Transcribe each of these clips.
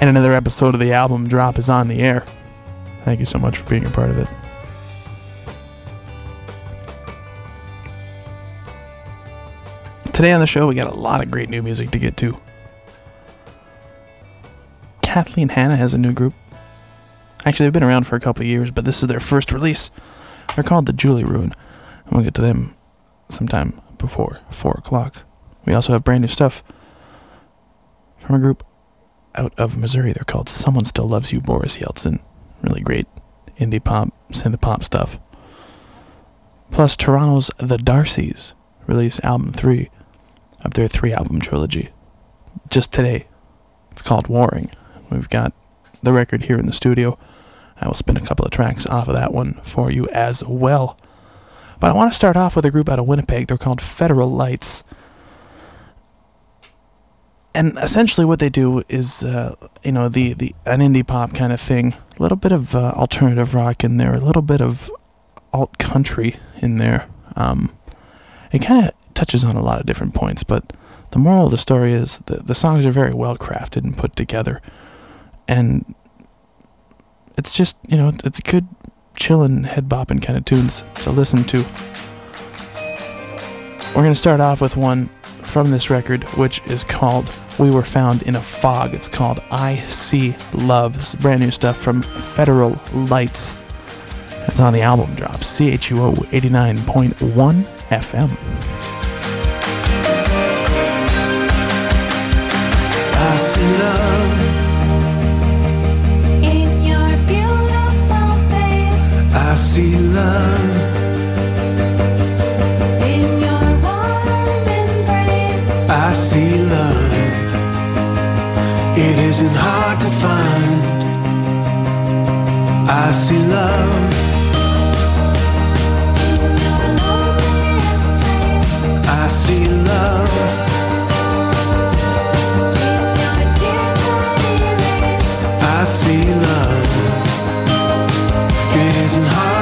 And another episode of the album drop is on the air. Thank you so much for being a part of it. Today on the show, we got a lot of great new music to get to. Kathleen Hanna has a new group. Actually, they've been around for a couple years, but this is their first release. They're called the Julie Ruin. And we'll get to them sometime before 4 o'clock. We also have brand new stuff from a group out of Missouri. They're called Someone Still Loves You, Boris Yeltsin. Really great indie pop, synth pop stuff. Plus, Toronto's The Darcys release album three of their three album trilogy just today. It's called Warring. We've got the record here in the studio. I will spin a couple of tracks off of that one for you as well. But I want to start off with a group out of Winnipeg. They're called Federal Lights and essentially what they do is uh, you know the, the an indie pop kind of thing. A little bit of uh, alternative rock in there a little bit of alt country in there. Um, it kind of touches on a lot of different points but the moral of the story is the, the songs are very well crafted and put together. And it's just you know it's good chillin' head bopping kind of tunes to listen to. We're going to start off with one from this record, which is called We Were Found in a Fog. It's called I See Love. This is brand new stuff from Federal Lights. It's on the album drop, CHUO 89.1 FM. I see love. In your beautiful face. I see love. I see love. It isn't hard to find. I see love. I see love. I see love. It isn't hard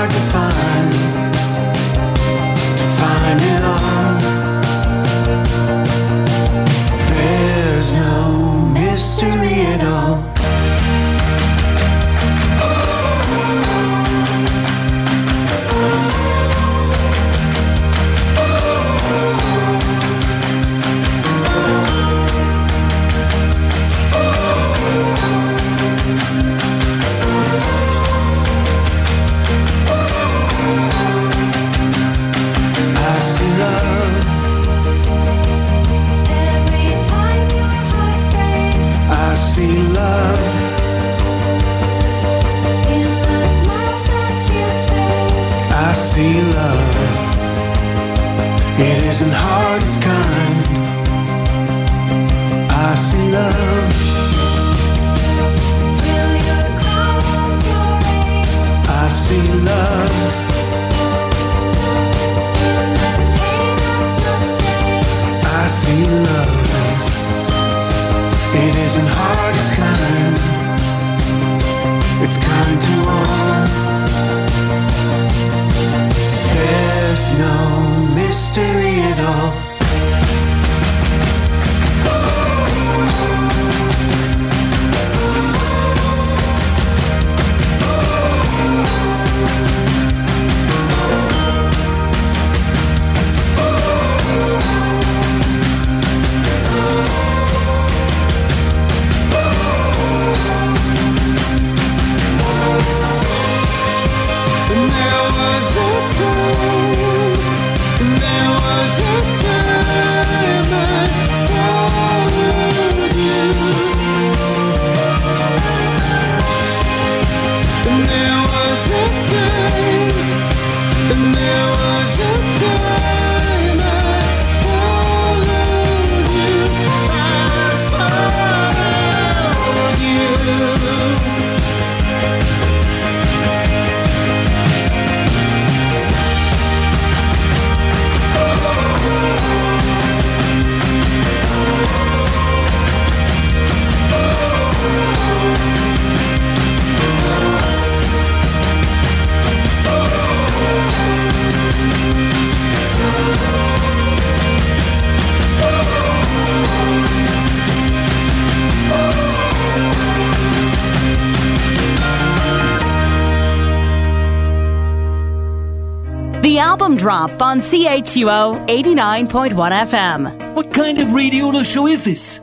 Drop on CHUO 89.1 FM. What kind of radio show is this?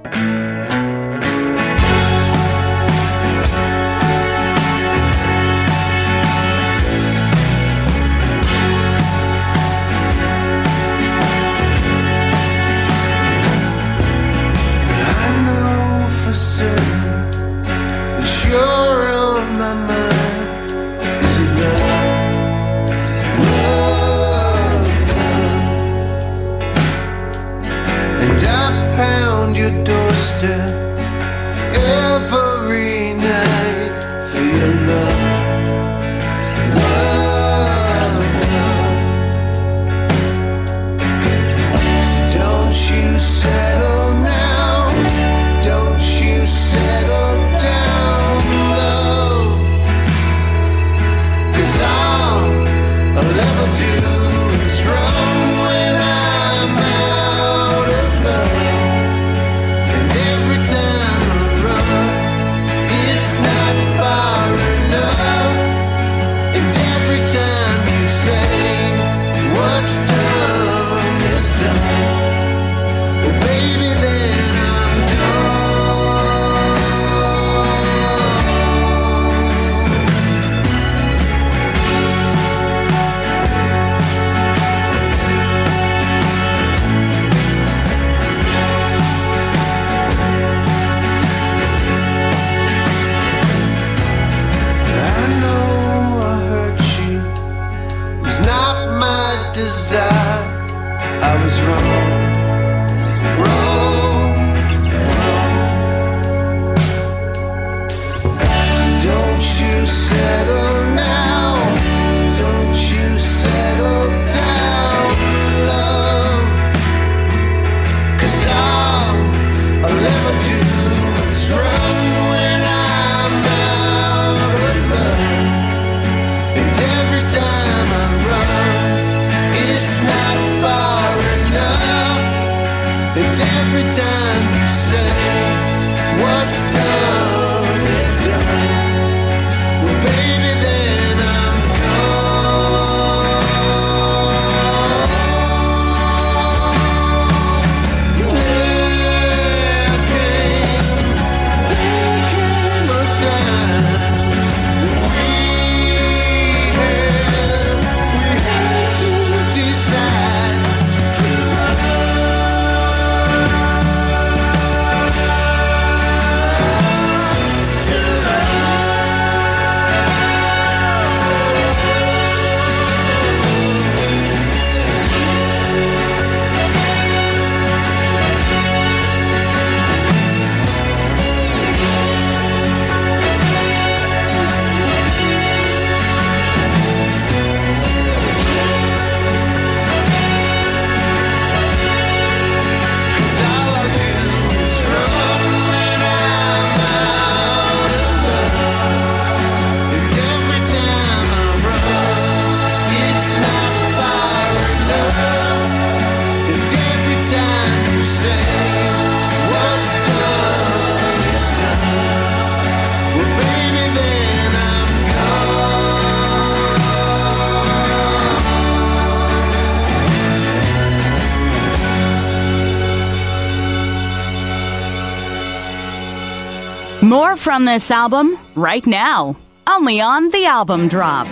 More from this album right now, only on the album drop.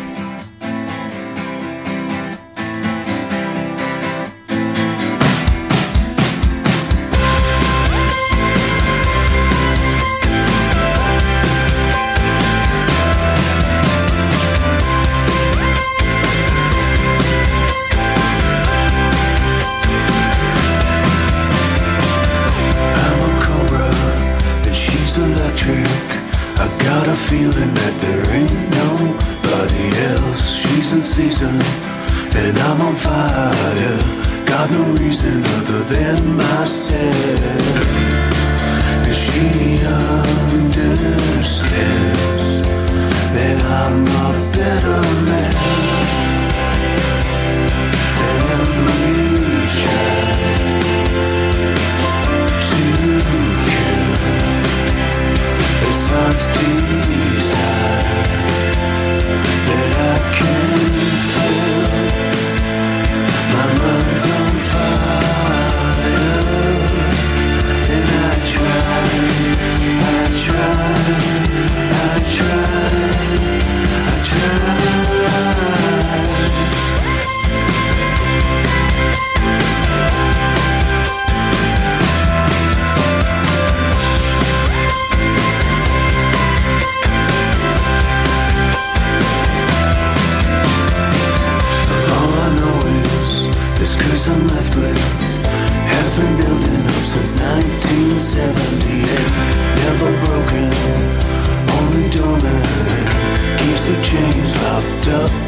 feeling that there ain't nobody else. She's in season, and I'm on fire. Got no reason other than myself. And she understands that I'm a better man. And reaching to you. It's hard to up.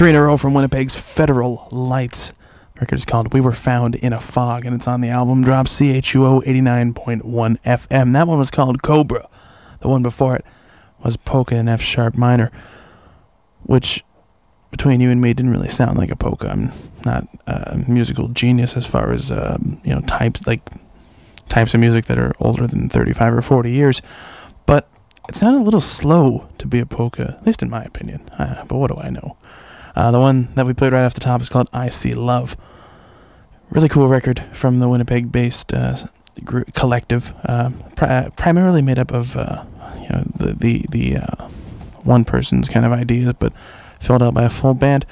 Three in a row from Winnipeg's Federal Lights. Record is called We Were Found in a Fog, and it's on the album drop CHUO 89.1 FM. That one was called Cobra. The one before it was Polka in F sharp minor, which between you and me didn't really sound like a polka. I'm not a musical genius as far as um, you know types like types of music that are older than 35 or 40 years, but it sounded a little slow to be a polka, at least in my opinion. Uh, but what do I know? Uh, the one that we played right off the top is called "I See Love." Really cool record from the Winnipeg-based uh, gr- collective, uh, pri- primarily made up of uh, you know the the the uh, one person's kind of ideas, but filled out by a full band.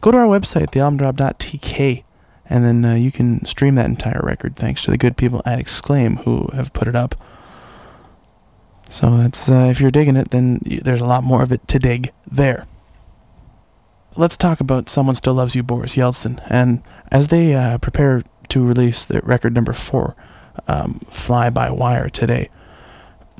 Go to our website, thealbumdrop.tk, and then uh, you can stream that entire record thanks to the good people at Exclaim who have put it up. So that's uh, if you're digging it, then there's a lot more of it to dig there. Let's talk about "Someone Still Loves You," Boris Yeltsin, and as they uh, prepare to release their record number four, um, "Fly by Wire" today,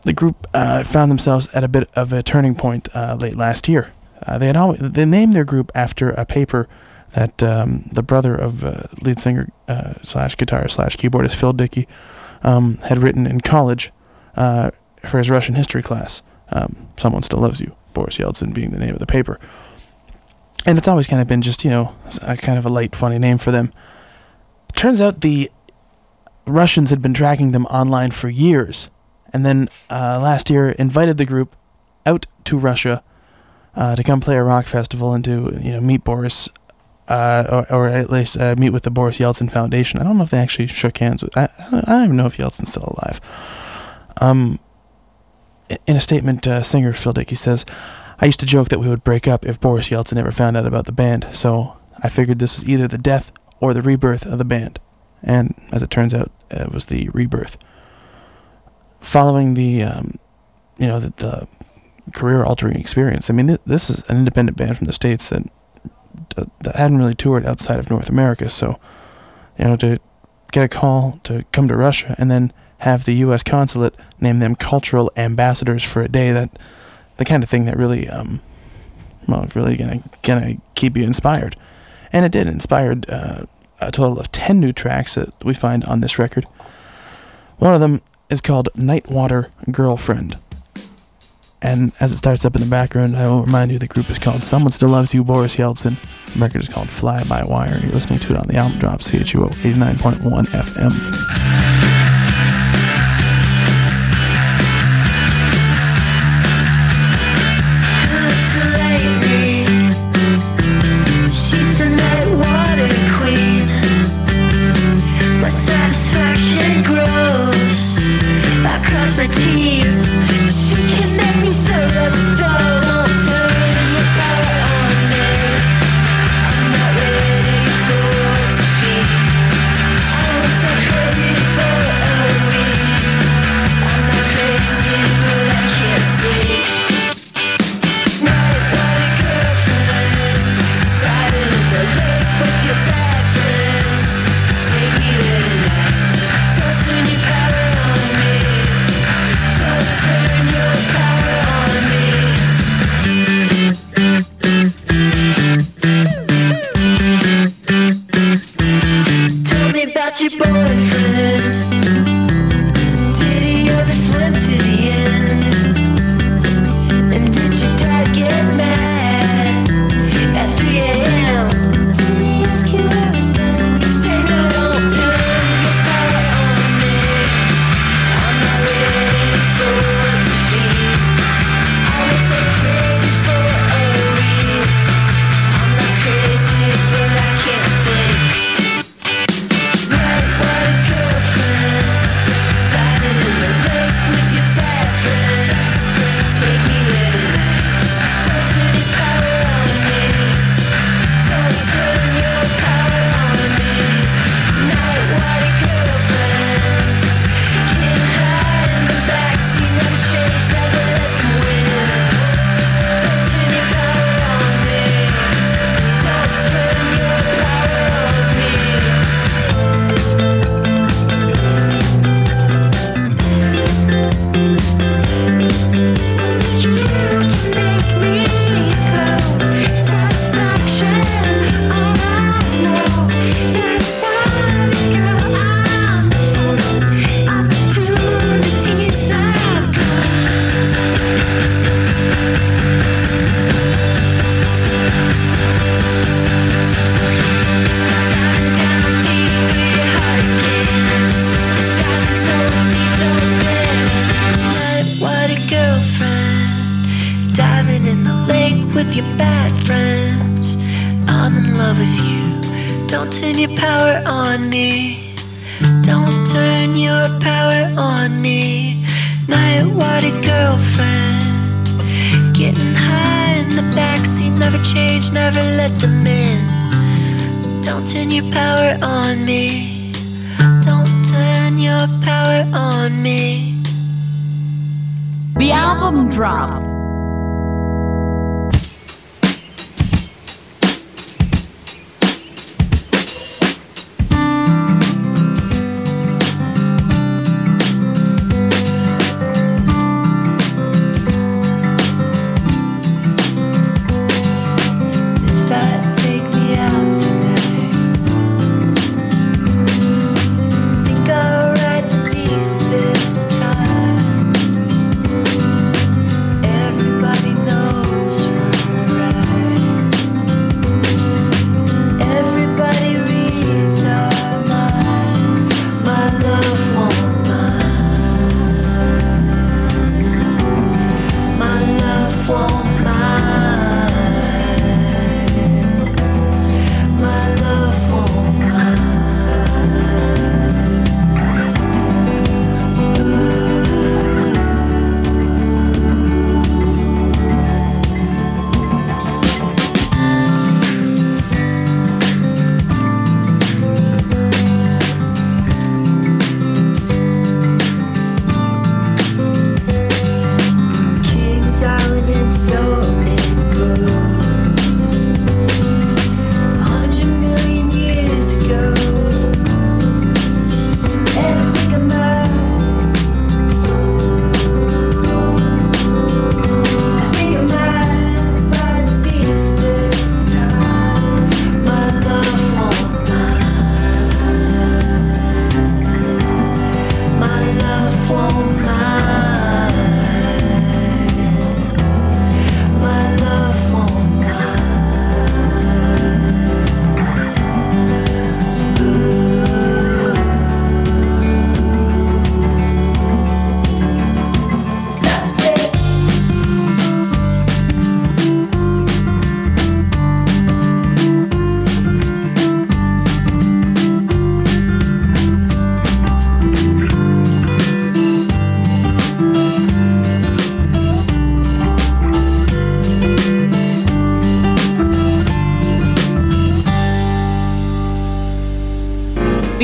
the group uh, found themselves at a bit of a turning point uh, late last year. Uh, they had always, they named their group after a paper that um, the brother of uh, lead singer uh, slash guitar slash keyboardist Phil Dickey um, had written in college for his Russian history class. Um, Someone still loves you, Boris Yeltsin being the name of the paper, and it's always kind of been just you know a kind of a light, funny name for them. Turns out the Russians had been tracking them online for years, and then uh, last year invited the group out to Russia uh, to come play a rock festival and to you know meet Boris, uh, or, or at least uh, meet with the Boris Yeltsin Foundation. I don't know if they actually shook hands with. I, I don't even know if Yeltsin's still alive. Um, in a statement, uh, singer Phil Dickey says, "I used to joke that we would break up if Boris Yeltsin ever found out about the band. So I figured this was either the death or the rebirth of the band." And as it turns out, it was the rebirth. Following the, um, you know, the, the career-altering experience. I mean, th- this is an independent band from the states that d- that hadn't really toured outside of North America. So, you know, to get a call to come to Russia and then have the U.S. consulate name them cultural ambassadors for a day that the kind of thing that really, um, well, really gonna gonna keep you inspired, and it did. Inspired uh, a total of ten new tracks that we find on this record. One of them is called Nightwater Girlfriend. And as it starts up in the background, I will remind you the group is called Someone Still Loves You, Boris Yeltsin. The record is called Fly by Wire. You're listening to it on the album drop, CHUO 89.1 FM.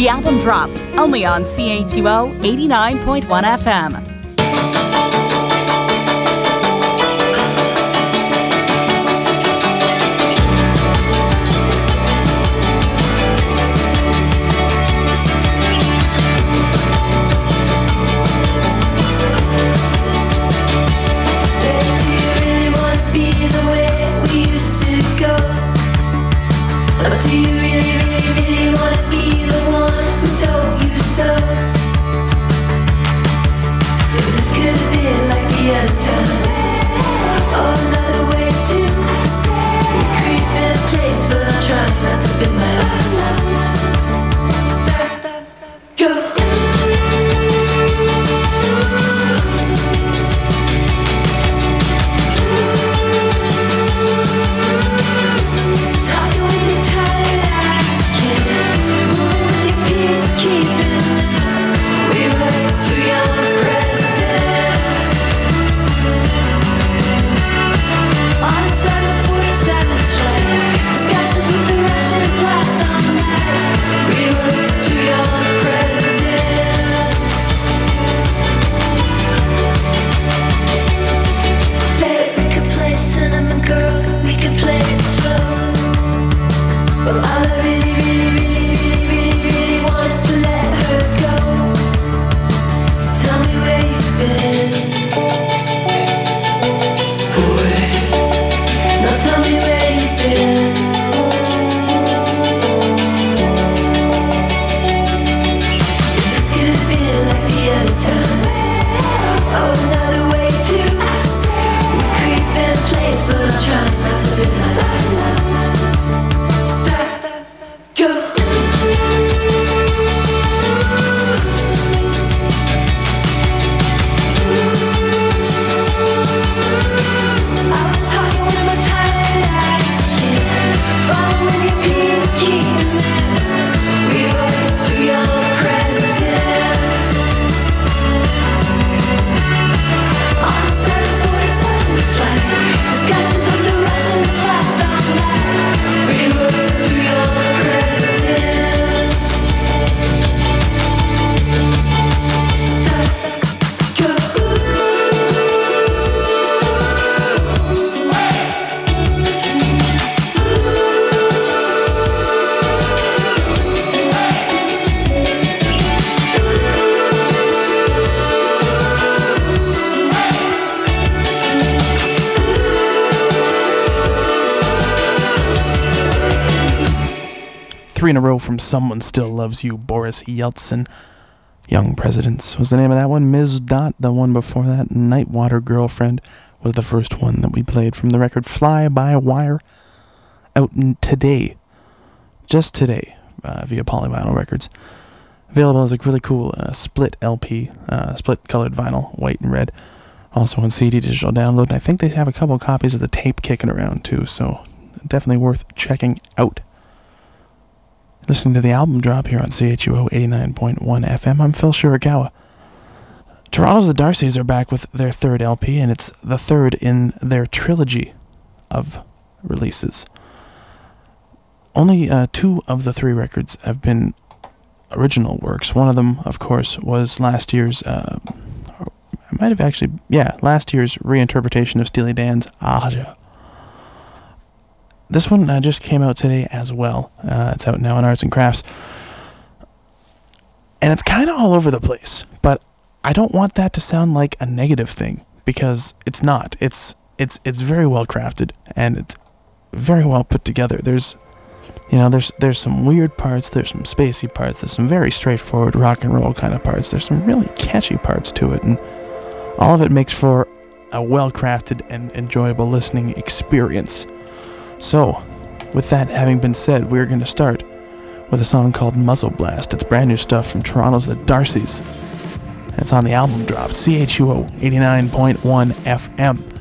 The album drop. Only on CHUO 89.1 FM. From Someone Still Loves You, Boris Yeltsin. Young Presidents was the name of that one. Ms. Dot, the one before that. Nightwater Girlfriend was the first one that we played from the record Fly By Wire. Out today. Just today. Uh, via Polyvinyl Records. Available as a really cool uh, split LP, uh, split colored vinyl, white and red. Also on CD digital download. And I think they have a couple copies of the tape kicking around too, so definitely worth checking out. Listening to the album drop here on CHUO 89.1 FM, I'm Phil Shiragawa. Toronto's The Darcys are back with their third LP, and it's the third in their trilogy of releases. Only uh, two of the three records have been original works. One of them, of course, was last year's. Uh, I might have actually, yeah, last year's reinterpretation of Steely Dan's Aja. This one uh, just came out today as well. Uh, it's out now on Arts and Crafts. And it's kind of all over the place, but I don't want that to sound like a negative thing because it's not. It's it's it's very well crafted and it's very well put together. There's you know, there's there's some weird parts, there's some spacey parts, there's some very straightforward rock and roll kind of parts. There's some really catchy parts to it and all of it makes for a well-crafted and enjoyable listening experience. So, with that having been said, we're going to start with a song called Muzzle Blast. It's brand new stuff from Toronto's The Darcys. And it's on the album drop, CHUO 89.1 FM.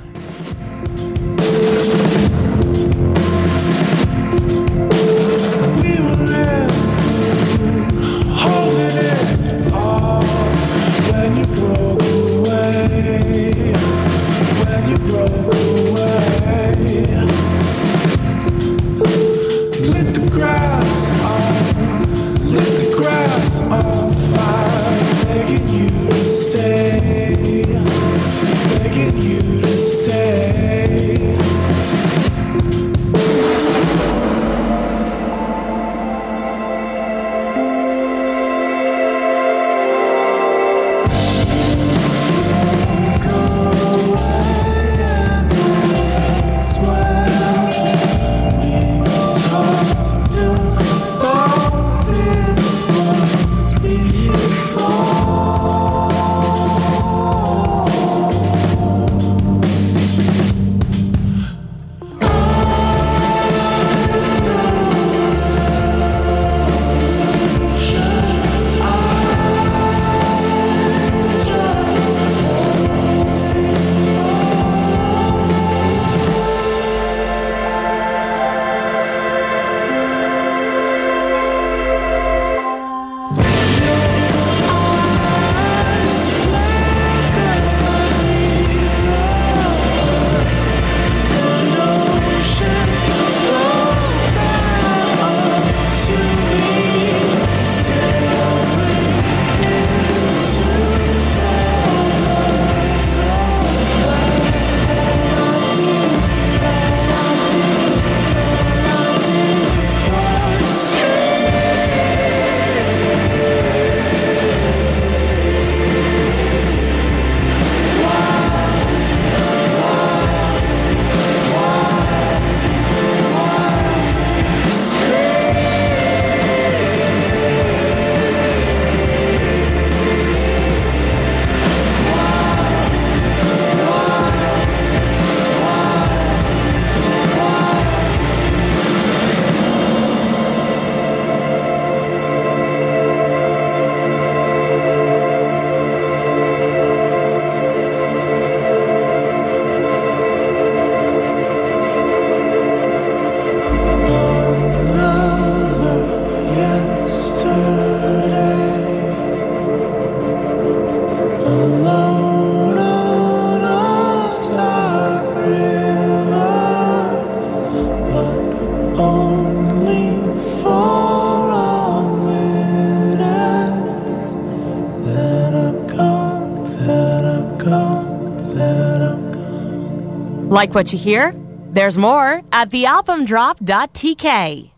Like what you hear? There's more at thealbumdrop.tk.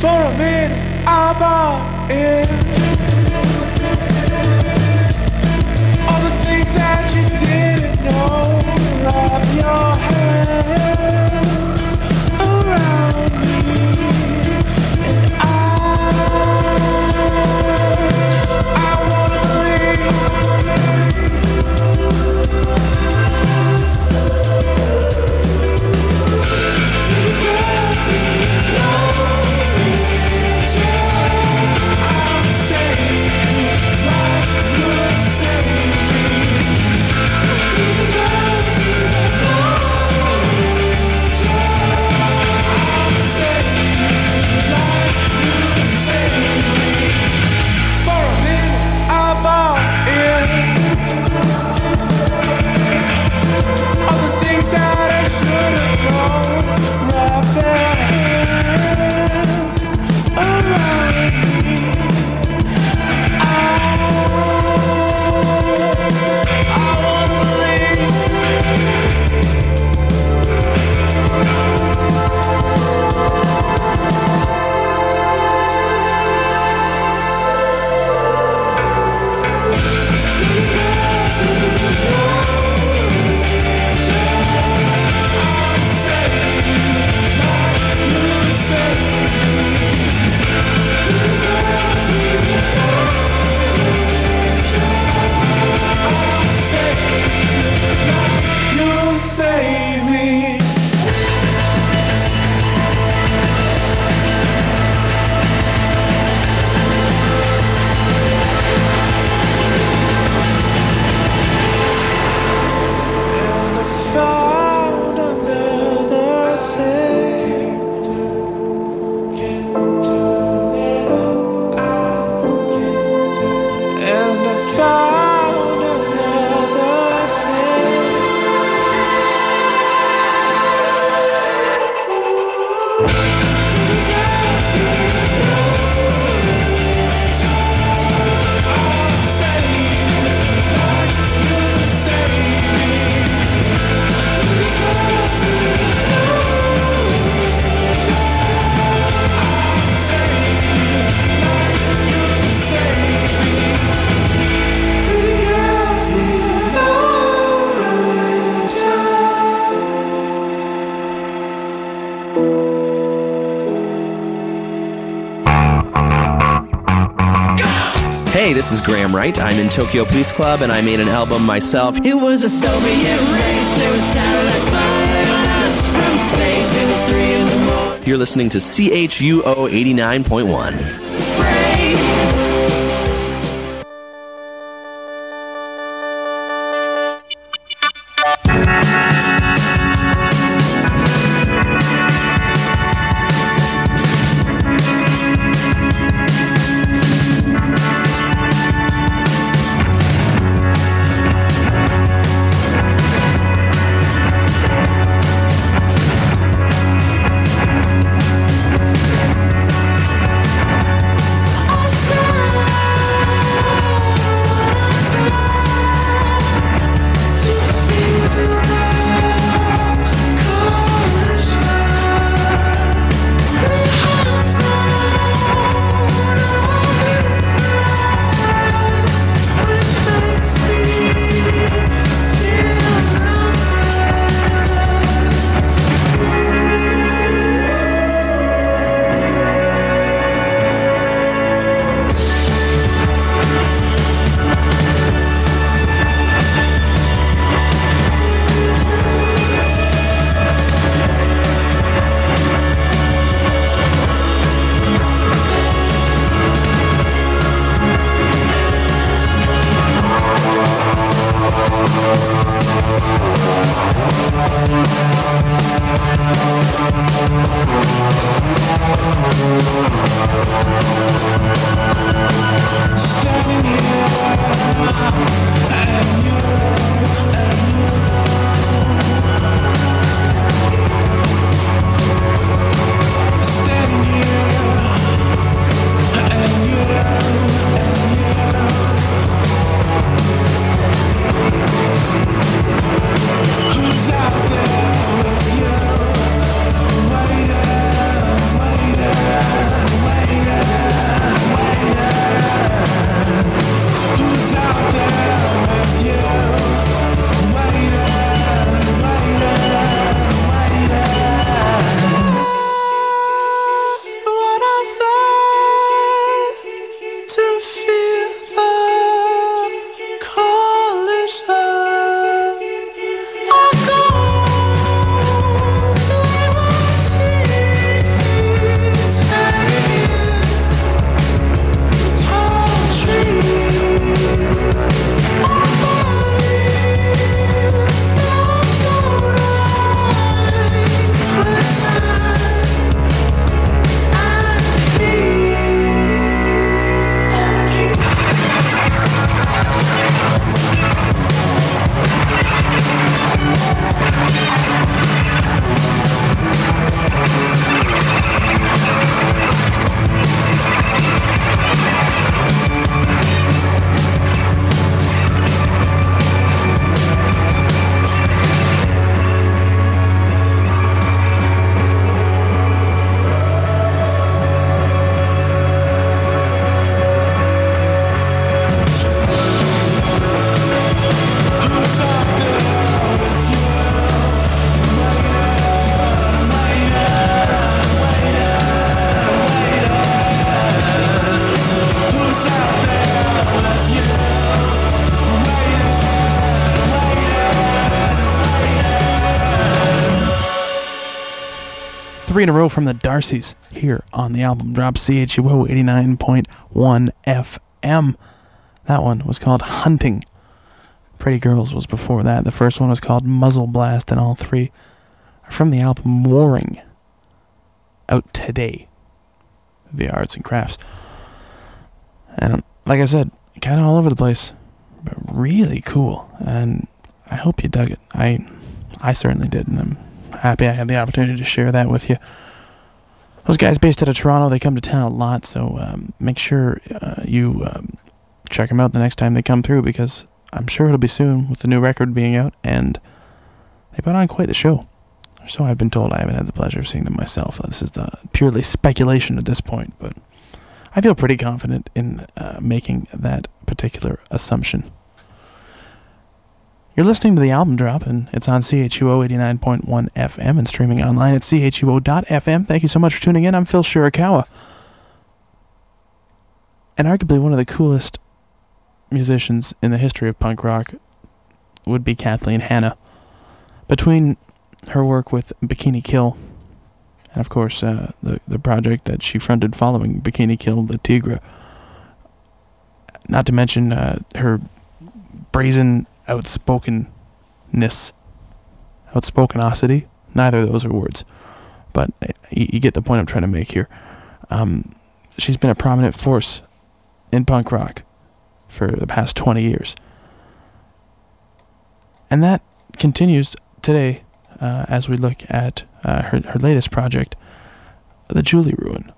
For a minute, I'm. Tokyo Peace Club, and I made an album myself. It was a Soviet race, there was satellites spying on us from space. It was three in the morning. You're listening to CHUO 89.1. three in a row from the Darcys here on the album drop CHUO 89.1 FM. That one was called Hunting. Pretty Girls was before that. The first one was called Muzzle Blast, and all three are from the album Warring, out today via Arts and Crafts. And like I said, kind of all over the place, but really cool. And I hope you dug it. I, I certainly did, and I'm happy I had the opportunity to share that with you. Those guys based out of Toronto, they come to town a lot, so um, make sure uh, you um, check them out the next time they come through because I'm sure it'll be soon with the new record being out, and they put on quite the show. So I've been told. I haven't had the pleasure of seeing them myself. This is the purely speculation at this point, but I feel pretty confident in uh, making that particular assumption. You're listening to the album drop, and it's on CHUO 89.1 FM and streaming online at CHUO.FM. Thank you so much for tuning in. I'm Phil Shirakawa. And arguably one of the coolest musicians in the history of punk rock would be Kathleen Hanna. Between her work with Bikini Kill, and of course uh, the the project that she fronted following Bikini Kill, Le Tigre. Not to mention uh, her brazen outspokenness, outspokenosity. Neither of those are words, but uh, you, you get the point I'm trying to make here. Um, she's been a prominent force in punk rock for the past 20 years. And that continues today uh, as we look at uh, her, her latest project, The Julie Ruin.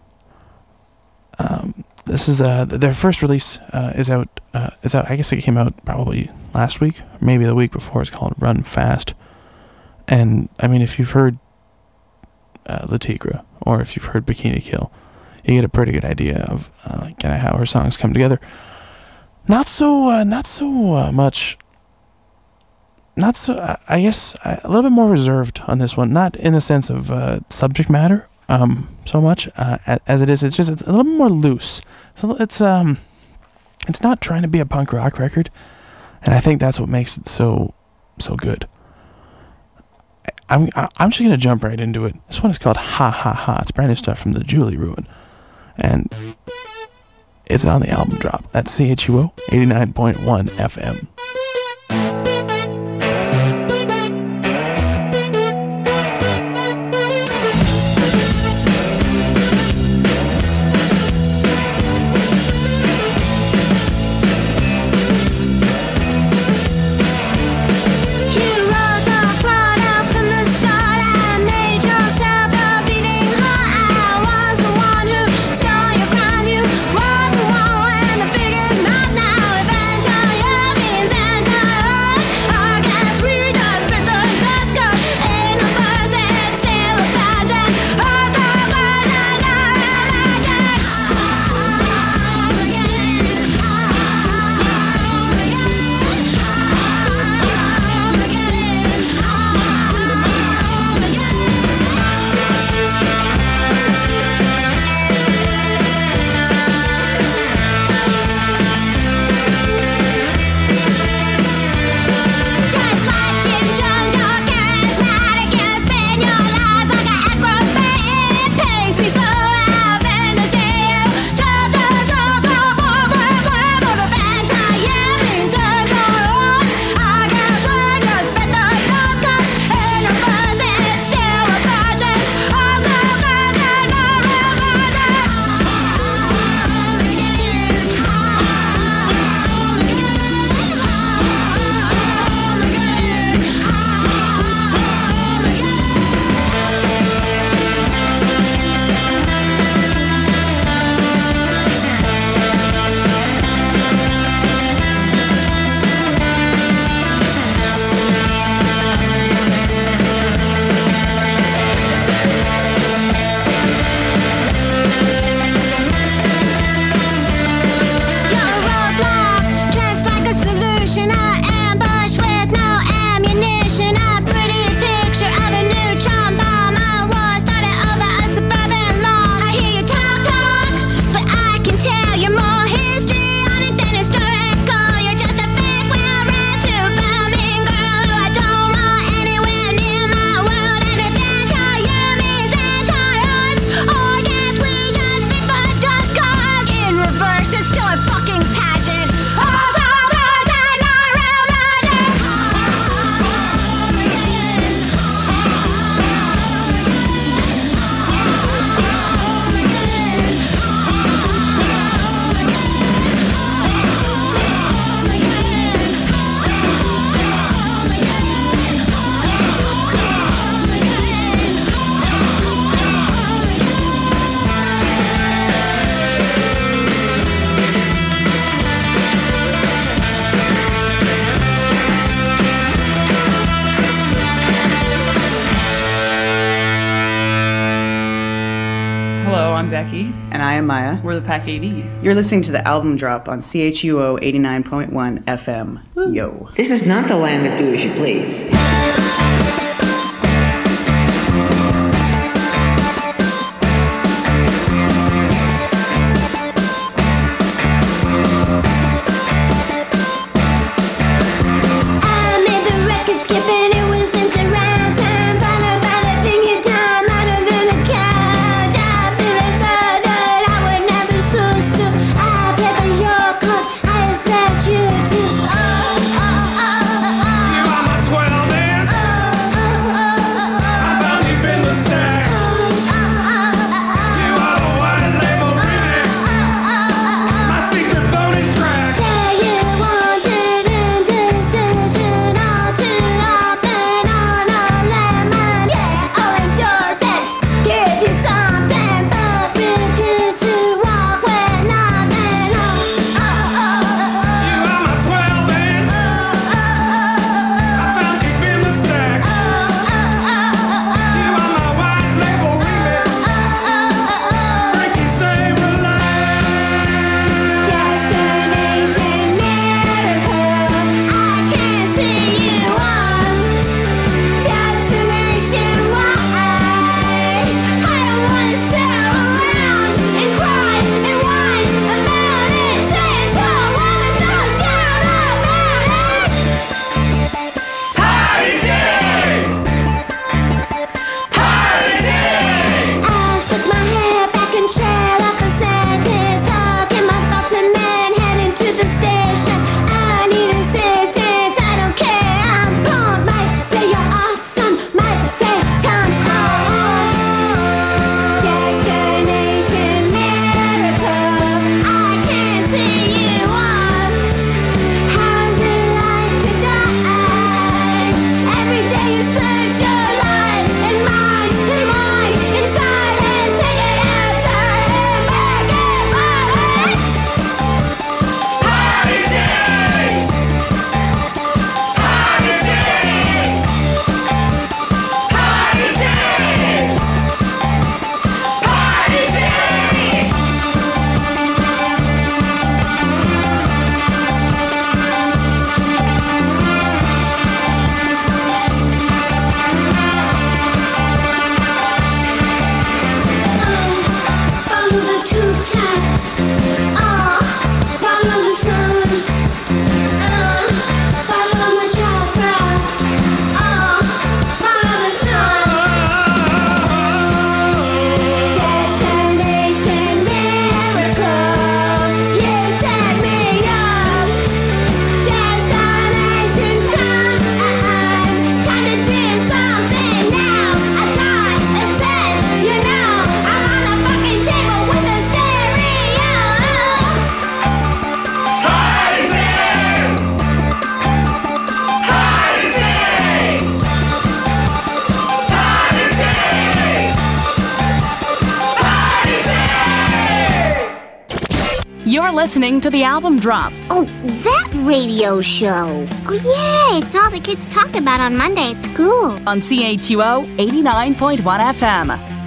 Um, this is uh, their first release uh, is out uh, is out I guess it came out probably last week maybe the week before it's called Run Fast. And I mean if you've heard uh, Le Tigre or if you've heard Bikini Kill you get a pretty good idea of uh, kind of how her songs come together. Not so uh, not so uh, much not so i guess a little bit more reserved on this one. Not in the sense of uh, subject matter um so much uh, as it is. It's just it's a little more loose. So it's um it's not trying to be a punk rock record and i think that's what makes it so so good i'm i'm just gonna jump right into it this one is called ha ha ha it's brand new stuff from the julie ruin and it's on the album drop. That's CHUO 89.1 FM. Maya. We're the Pack 80. You're listening to the album drop on CHUO 89.1 FM. Woo. Yo. This is not the land of do as you please. listening to the album drop. Oh, that radio show. Oh, yeah, it's all the kids talk about on Monday at school. On CHUO 89.1 FM.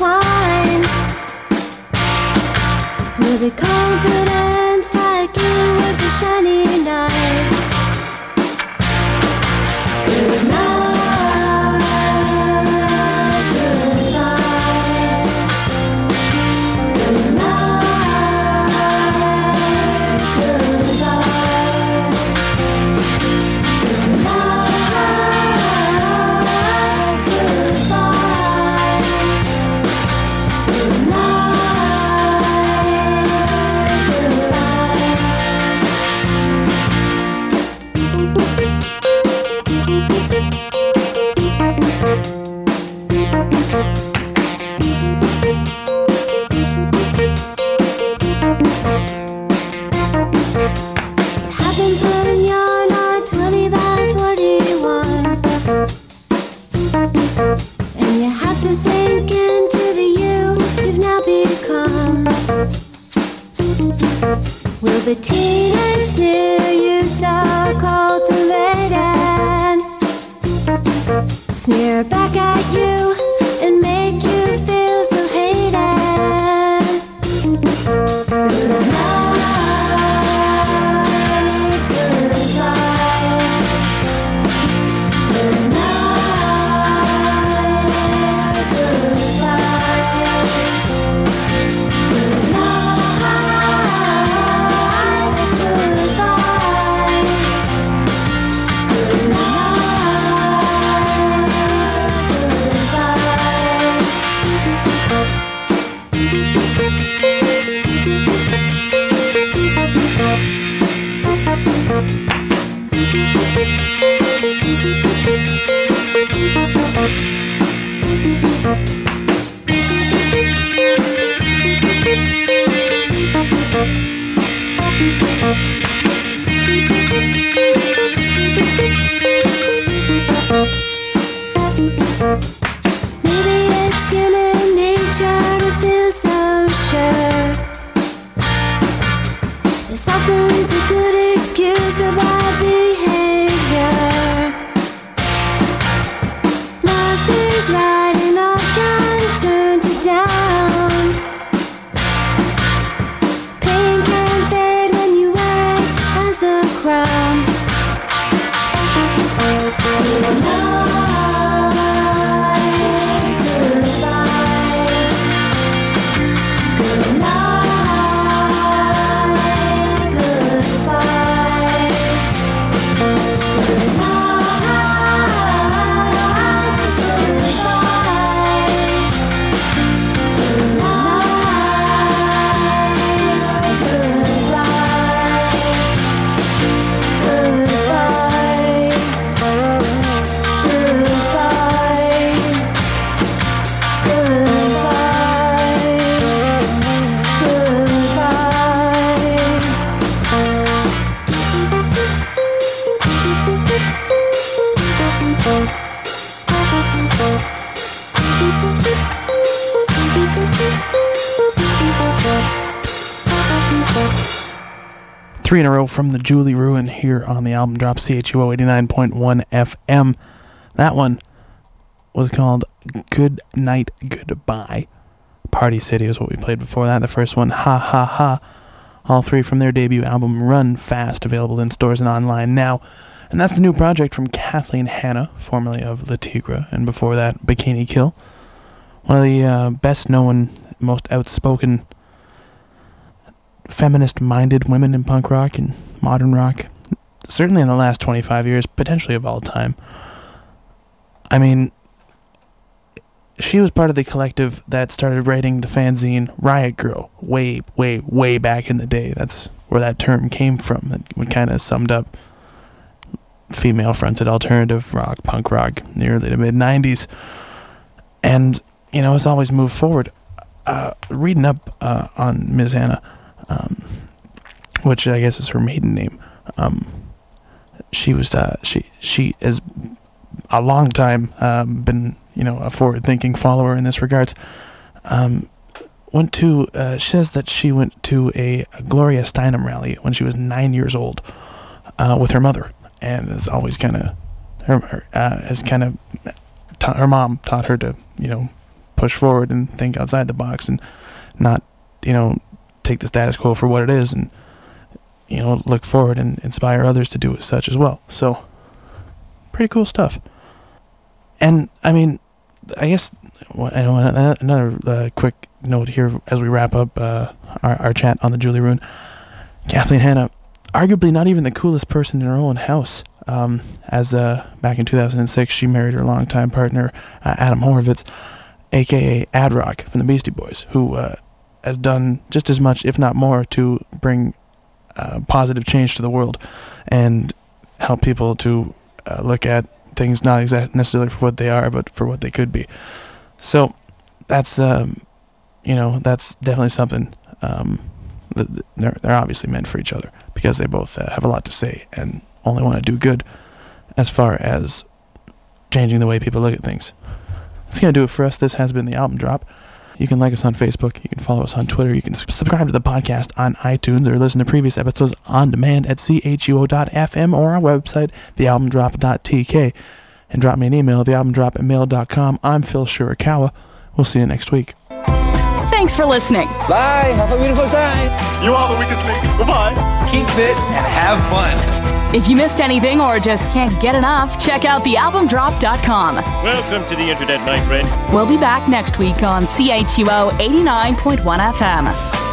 wine with a. Three in a row from the Julie Ruin here on the album drop CHUO 89.1 FM. That one was called Good Night Goodbye. Party City was what we played before that. The first one, Ha Ha Ha. All three from their debut album Run Fast, available in stores and online now. And that's the new project from Kathleen Hanna, formerly of Le Tigre, and before that, Bikini Kill. One of the uh, best known, most outspoken feminist minded women in punk rock and modern rock. Certainly in the last 25 years, potentially of all time. I mean, she was part of the collective that started writing the fanzine Riot Grrrl way, way, way back in the day. That's where that term came from. It kind of summed up female fronted alternative rock, punk rock, in the early to mid 90s. And, you know, it's always moved forward. Uh, reading up uh, on Ms. Hanna, um, which I guess is her maiden name, um, she was, uh, she, she is a long time um, been, you know, a forward thinking follower in this regards. Um, went to, uh, she says that she went to a Gloria Steinem rally when she was nine years old uh, with her mother and has always kind of her, her uh, has kind of taught her mom taught her to you know push forward and think outside the box and not you know take the status quo for what it is and you know look forward and inspire others to do as such as well. So pretty cool stuff. And i mean i guess I know ano- another uh, quick note here as we wrap up uh, our, our chat on the Julie Ruin. Kathleen hanna arguably not even the coolest person in her own house. Um, as uh, back in 2006, she married her longtime partner, uh, Adam Horovitz, aka Ad Rock from the Beastie Boys, who uh, has done just as much, if not more, to bring uh, positive change to the world and help people to uh, look at things not exactly necessarily for what they are, but for what they could be. So that's, um, you know, that's definitely something. Um, th- th- they're they're obviously meant for each other because they both uh, have a lot to say and only want to do good as far as changing the way people look at things. That's gonna do it for us. This has been the album drop. You can like us on Facebook. You can follow us on Twitter. You can subscribe to the podcast on iTunes or listen to previous episodes on demand at chuo.fm or our website, thealbumdrop.tk. And drop me an email, thealbumdrop at mail.com. I'm Phil Shirakawa. We'll see you next week. Thanks for listening. Bye. Have a beautiful time. You are the weakest link. Goodbye. Keep fit and have fun. If you missed anything or just can't get enough, check out thealbumdrop.com. Welcome to the internet, my friend. We'll be back next week on CHUO 89.1 FM.